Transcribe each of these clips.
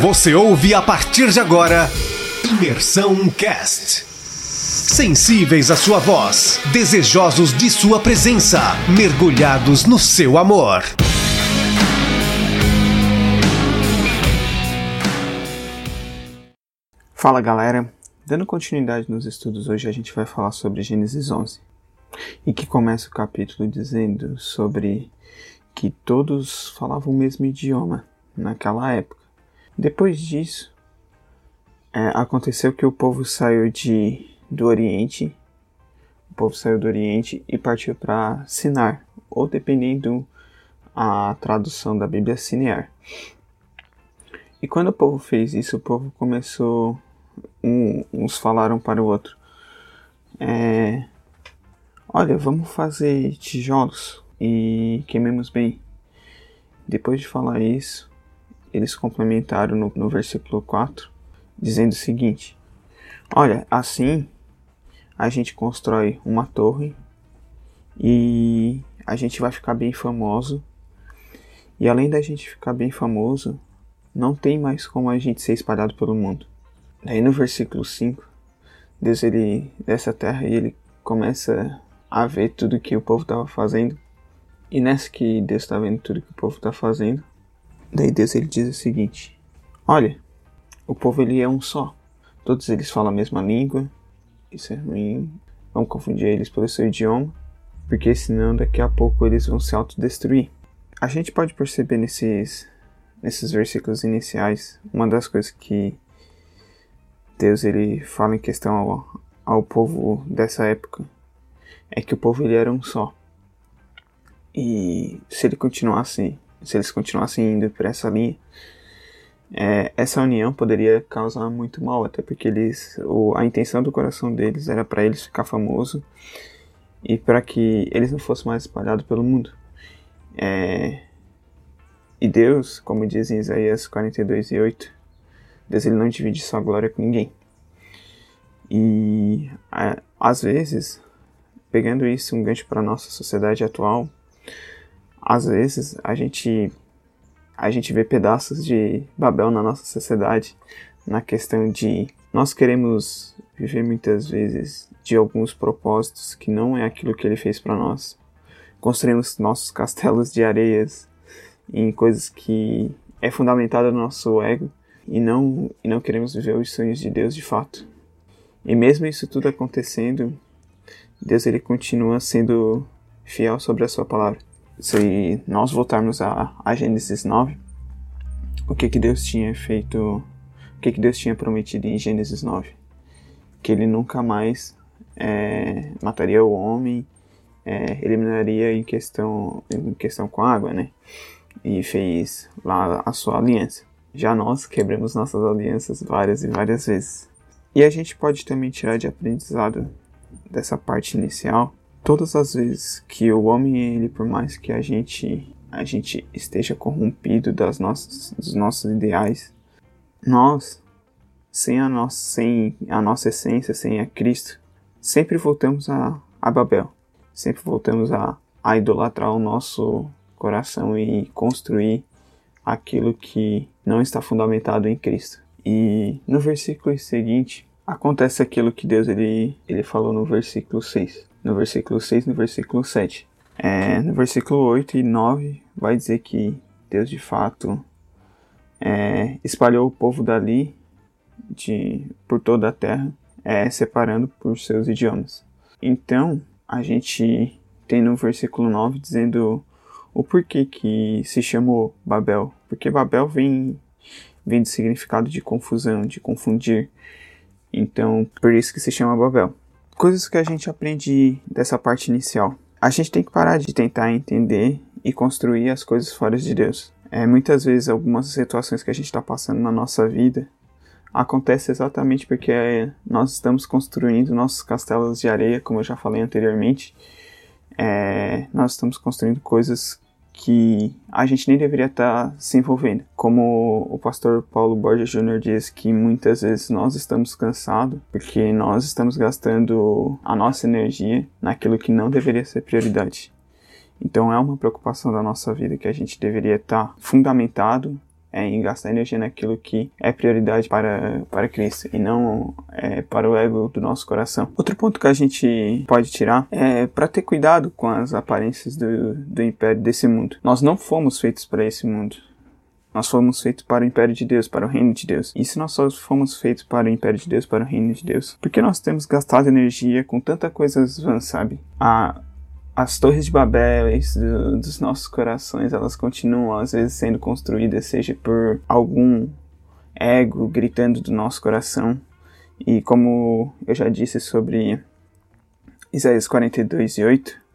Você ouve a partir de agora Imersão Cast. Sensíveis à sua voz, desejosos de sua presença, mergulhados no seu amor. Fala galera, dando continuidade nos estudos, hoje a gente vai falar sobre Gênesis 11 e que começa o capítulo dizendo sobre que todos falavam o mesmo idioma naquela época. Depois disso, é, aconteceu que o povo saiu de, do Oriente, o povo saiu do Oriente e partiu para Sinar, ou dependendo a tradução da Bíblia, Sinear. E quando o povo fez isso, o povo começou, um, uns falaram para o outro, é, olha, vamos fazer tijolos e queimemos bem. Depois de falar isso, eles complementaram no, no versículo 4, dizendo o seguinte: Olha, assim a gente constrói uma torre e a gente vai ficar bem famoso. E além da gente ficar bem famoso, não tem mais como a gente ser espalhado pelo mundo. Daí no versículo 5, Deus ele dessa terra e ele começa a ver tudo que o povo estava fazendo. E nessa que Deus está vendo tudo que o povo está fazendo, daí Deus ele diz o seguinte: Olha, o povo ele é um só. Todos eles falam a mesma língua. Isso é ruim. Vamos confundir eles pelo seu idioma, porque senão daqui a pouco eles vão se autodestruir. A gente pode perceber nesses nesses versículos iniciais uma das coisas que Deus ele fala em questão ao, ao povo dessa época é que o povo ele era um só. E se ele continuasse, se eles continuassem indo por essa linha, é, essa união poderia causar muito mal, até porque eles, o, a intenção do coração deles era para eles ficar famoso e para que eles não fossem mais espalhados pelo mundo. É, e Deus, como diz em Isaías 42 e 8, Deus ele não divide sua glória com ninguém. E a, às vezes pegando isso um gancho para nossa sociedade atual, às vezes a gente a gente vê pedaços de Babel na nossa sociedade, na questão de nós queremos viver muitas vezes de alguns propósitos que não é aquilo que ele fez para nós. Construímos nossos castelos de areias em coisas que é fundamentado no nosso ego e não e não queremos viver os sonhos de Deus de fato. E mesmo isso tudo acontecendo, Deus ele continua sendo fiel sobre a sua palavra. Se nós voltarmos a, a Gênesis 9, o que que Deus tinha feito, o que que Deus tinha prometido em Gênesis 9? Que ele nunca mais é, mataria o homem, é, eliminaria em questão, em questão com água, né? E fez lá a sua aliança. Já nós quebramos nossas alianças várias e várias vezes. E a gente pode também tirar de aprendizado dessa parte inicial, todas as vezes que o homem, ele, por mais que a gente a gente esteja corrompido das nossas, dos nossos ideais, nós, sem a, nossa, sem a nossa essência, sem a Cristo, sempre voltamos a, a Babel, sempre voltamos a, a idolatrar o nosso coração e construir aquilo que não está fundamentado em Cristo. E no versículo seguinte, acontece aquilo que Deus ele, ele falou no versículo 6. No versículo 6 no versículo 7. É, no versículo 8 e 9 vai dizer que Deus de fato é, espalhou o povo dali de, por toda a terra, é, separando por seus idiomas. Então, a gente tem no versículo 9 dizendo o porquê que se chamou Babel. Porque Babel vem, vem do significado de confusão, de confundir. Então, por isso que se chama Babel. Coisas que a gente aprende dessa parte inicial. A gente tem que parar de tentar entender e construir as coisas fora de Deus. É, muitas vezes, algumas situações que a gente está passando na nossa vida acontece exatamente porque é, nós estamos construindo nossos castelos de areia, como eu já falei anteriormente. É, nós estamos construindo coisas que a gente nem deveria estar tá se envolvendo. Como o pastor Paulo Borges Jr. diz que muitas vezes nós estamos cansados porque nós estamos gastando a nossa energia naquilo que não deveria ser prioridade. Então é uma preocupação da nossa vida que a gente deveria estar tá fundamentado é em gastar energia naquilo que é prioridade para, para Cristo e não é, para o ego do nosso coração. Outro ponto que a gente pode tirar é para ter cuidado com as aparências do, do império desse mundo. Nós não fomos feitos para esse mundo. Nós fomos feitos para o império de Deus, para o reino de Deus. E se nós só fomos feitos para o império de Deus, para o reino de Deus, por que nós temos gastado energia com tanta coisa vã, sabe? A, as torres de Babel do, dos nossos corações, elas continuam às vezes sendo construídas, seja por algum ego gritando do nosso coração. E como eu já disse sobre Isaías 42 e 8,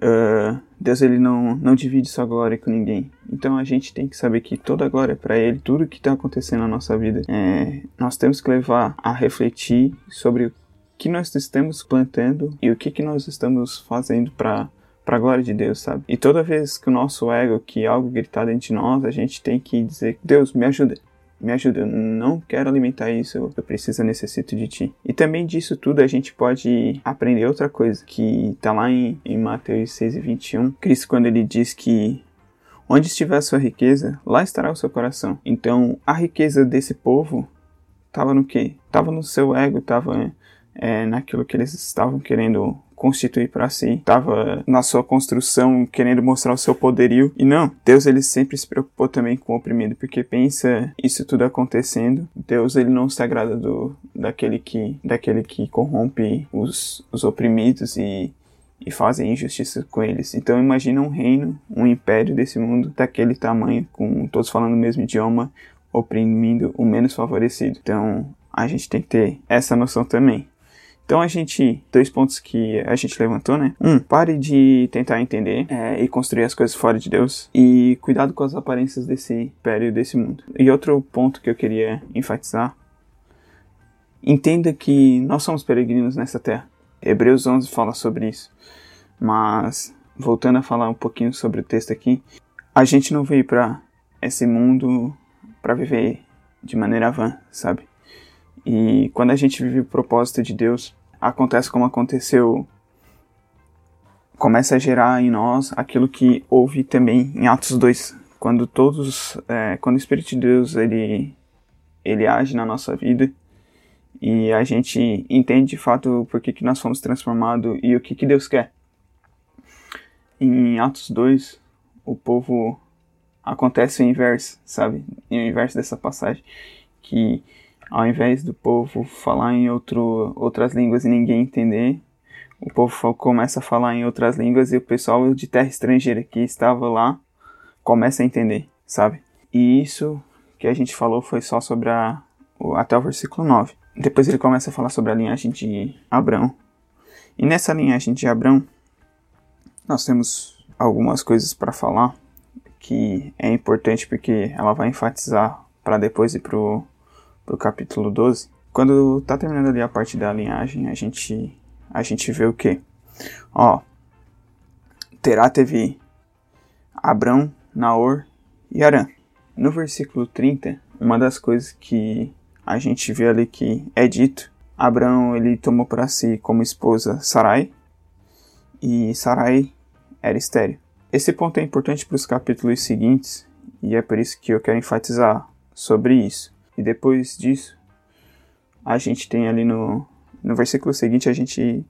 Uh, Deus ele não, não divide sua glória com ninguém. Então a gente tem que saber que toda a glória é para Ele, tudo que está acontecendo na nossa vida, é, nós temos que levar a refletir sobre o que nós estamos plantando e o que, que nós estamos fazendo para para a glória de Deus, sabe? E toda vez que o nosso ego, que algo gritar dentro de nós, a gente tem que dizer: Deus, me ajuda me ajuda, eu não quero alimentar isso, eu preciso, eu necessito de ti. E também disso tudo a gente pode aprender outra coisa, que tá lá em, em Mateus 6 e 21, Cristo quando ele diz que onde estiver a sua riqueza, lá estará o seu coração. Então a riqueza desse povo estava no quê? Tava no seu ego, tava é, naquilo que eles estavam querendo constituir para si, estava na sua construção querendo mostrar o seu poderio. E não, Deus ele sempre se preocupou também com o oprimido, porque pensa isso tudo acontecendo, Deus ele não se agrada do daquele que daquele que corrompe os, os oprimidos e e fazem injustiça com eles. Então imagina um reino, um império desse mundo daquele tamanho, com todos falando o mesmo idioma, oprimindo o menos favorecido. Então a gente tem que ter essa noção também. Então a gente, dois pontos que a gente levantou, né? Um, pare de tentar entender é, e construir as coisas fora de Deus e cuidado com as aparências desse império, desse mundo. E outro ponto que eu queria enfatizar, entenda que nós somos peregrinos nessa terra. Hebreus 11 fala sobre isso. Mas, voltando a falar um pouquinho sobre o texto aqui, a gente não veio para esse mundo para viver de maneira vã, sabe? E quando a gente vive o propósito de Deus, acontece como aconteceu, começa a gerar em nós aquilo que houve também em Atos 2, quando todos, é, quando o Espírito de Deus ele, ele age na nossa vida e a gente entende de fato por que, que nós fomos transformados e o que, que Deus quer. Em Atos 2, o povo acontece o inverso, sabe? O inverso dessa passagem, que ao invés do povo falar em outro, outras línguas e ninguém entender, o povo começa a falar em outras línguas e o pessoal de terra estrangeira que estava lá começa a entender, sabe? E isso que a gente falou foi só sobre a, até o versículo 9. Depois ele começa a falar sobre a linhagem de Abraão. E nessa linhagem de Abraão, nós temos algumas coisas para falar que é importante porque ela vai enfatizar para depois ir pro pro capítulo 12, quando tá terminando ali a parte da linhagem, a gente a gente vê o que? Ó, Terá teve Abrão, Naor e Arã. No versículo 30, uma das coisas que a gente vê ali que é dito, Abrão ele tomou para si como esposa Sarai e Sarai era estéreo. Esse ponto é importante para os capítulos seguintes e é por isso que eu quero enfatizar sobre isso. E depois disso, a gente tem ali no, no versículo seguinte, a gente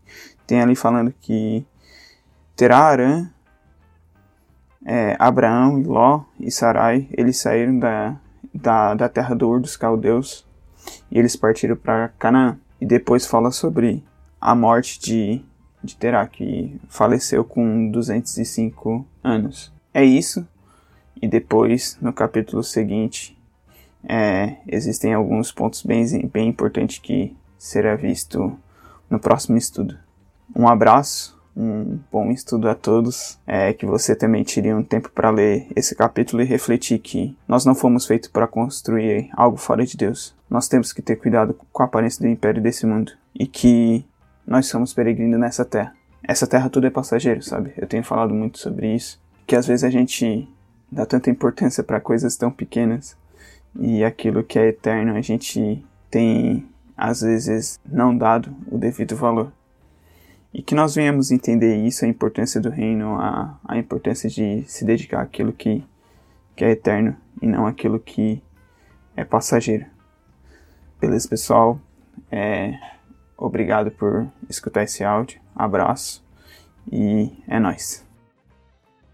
tem ali falando que terá Arã, é, Abraão, Ló e Sarai, eles saíram da, da, da terra do Ur dos Caldeus e eles partiram para Canaã. E depois fala sobre a morte de, de Terá, que faleceu com 205 anos. É isso. E depois, no capítulo seguinte, é, existem alguns pontos bem, bem importantes que será visto no próximo estudo. Um abraço, um bom estudo a todos. É que você também tire um tempo para ler esse capítulo e refletir que nós não fomos feitos para construir algo fora de Deus. Nós temos que ter cuidado com a aparência do império desse mundo e que nós somos peregrinos nessa terra. Essa terra tudo é passageiro, sabe? Eu tenho falado muito sobre isso, que às vezes a gente dá tanta importância para coisas tão pequenas e aquilo que é eterno a gente tem às vezes não dado o devido valor. E que nós venhamos entender isso, a importância do reino, a, a importância de se dedicar àquilo que, que é eterno e não aquilo que é passageiro. Beleza, pessoal? É, obrigado por escutar esse áudio. Abraço e é nóis.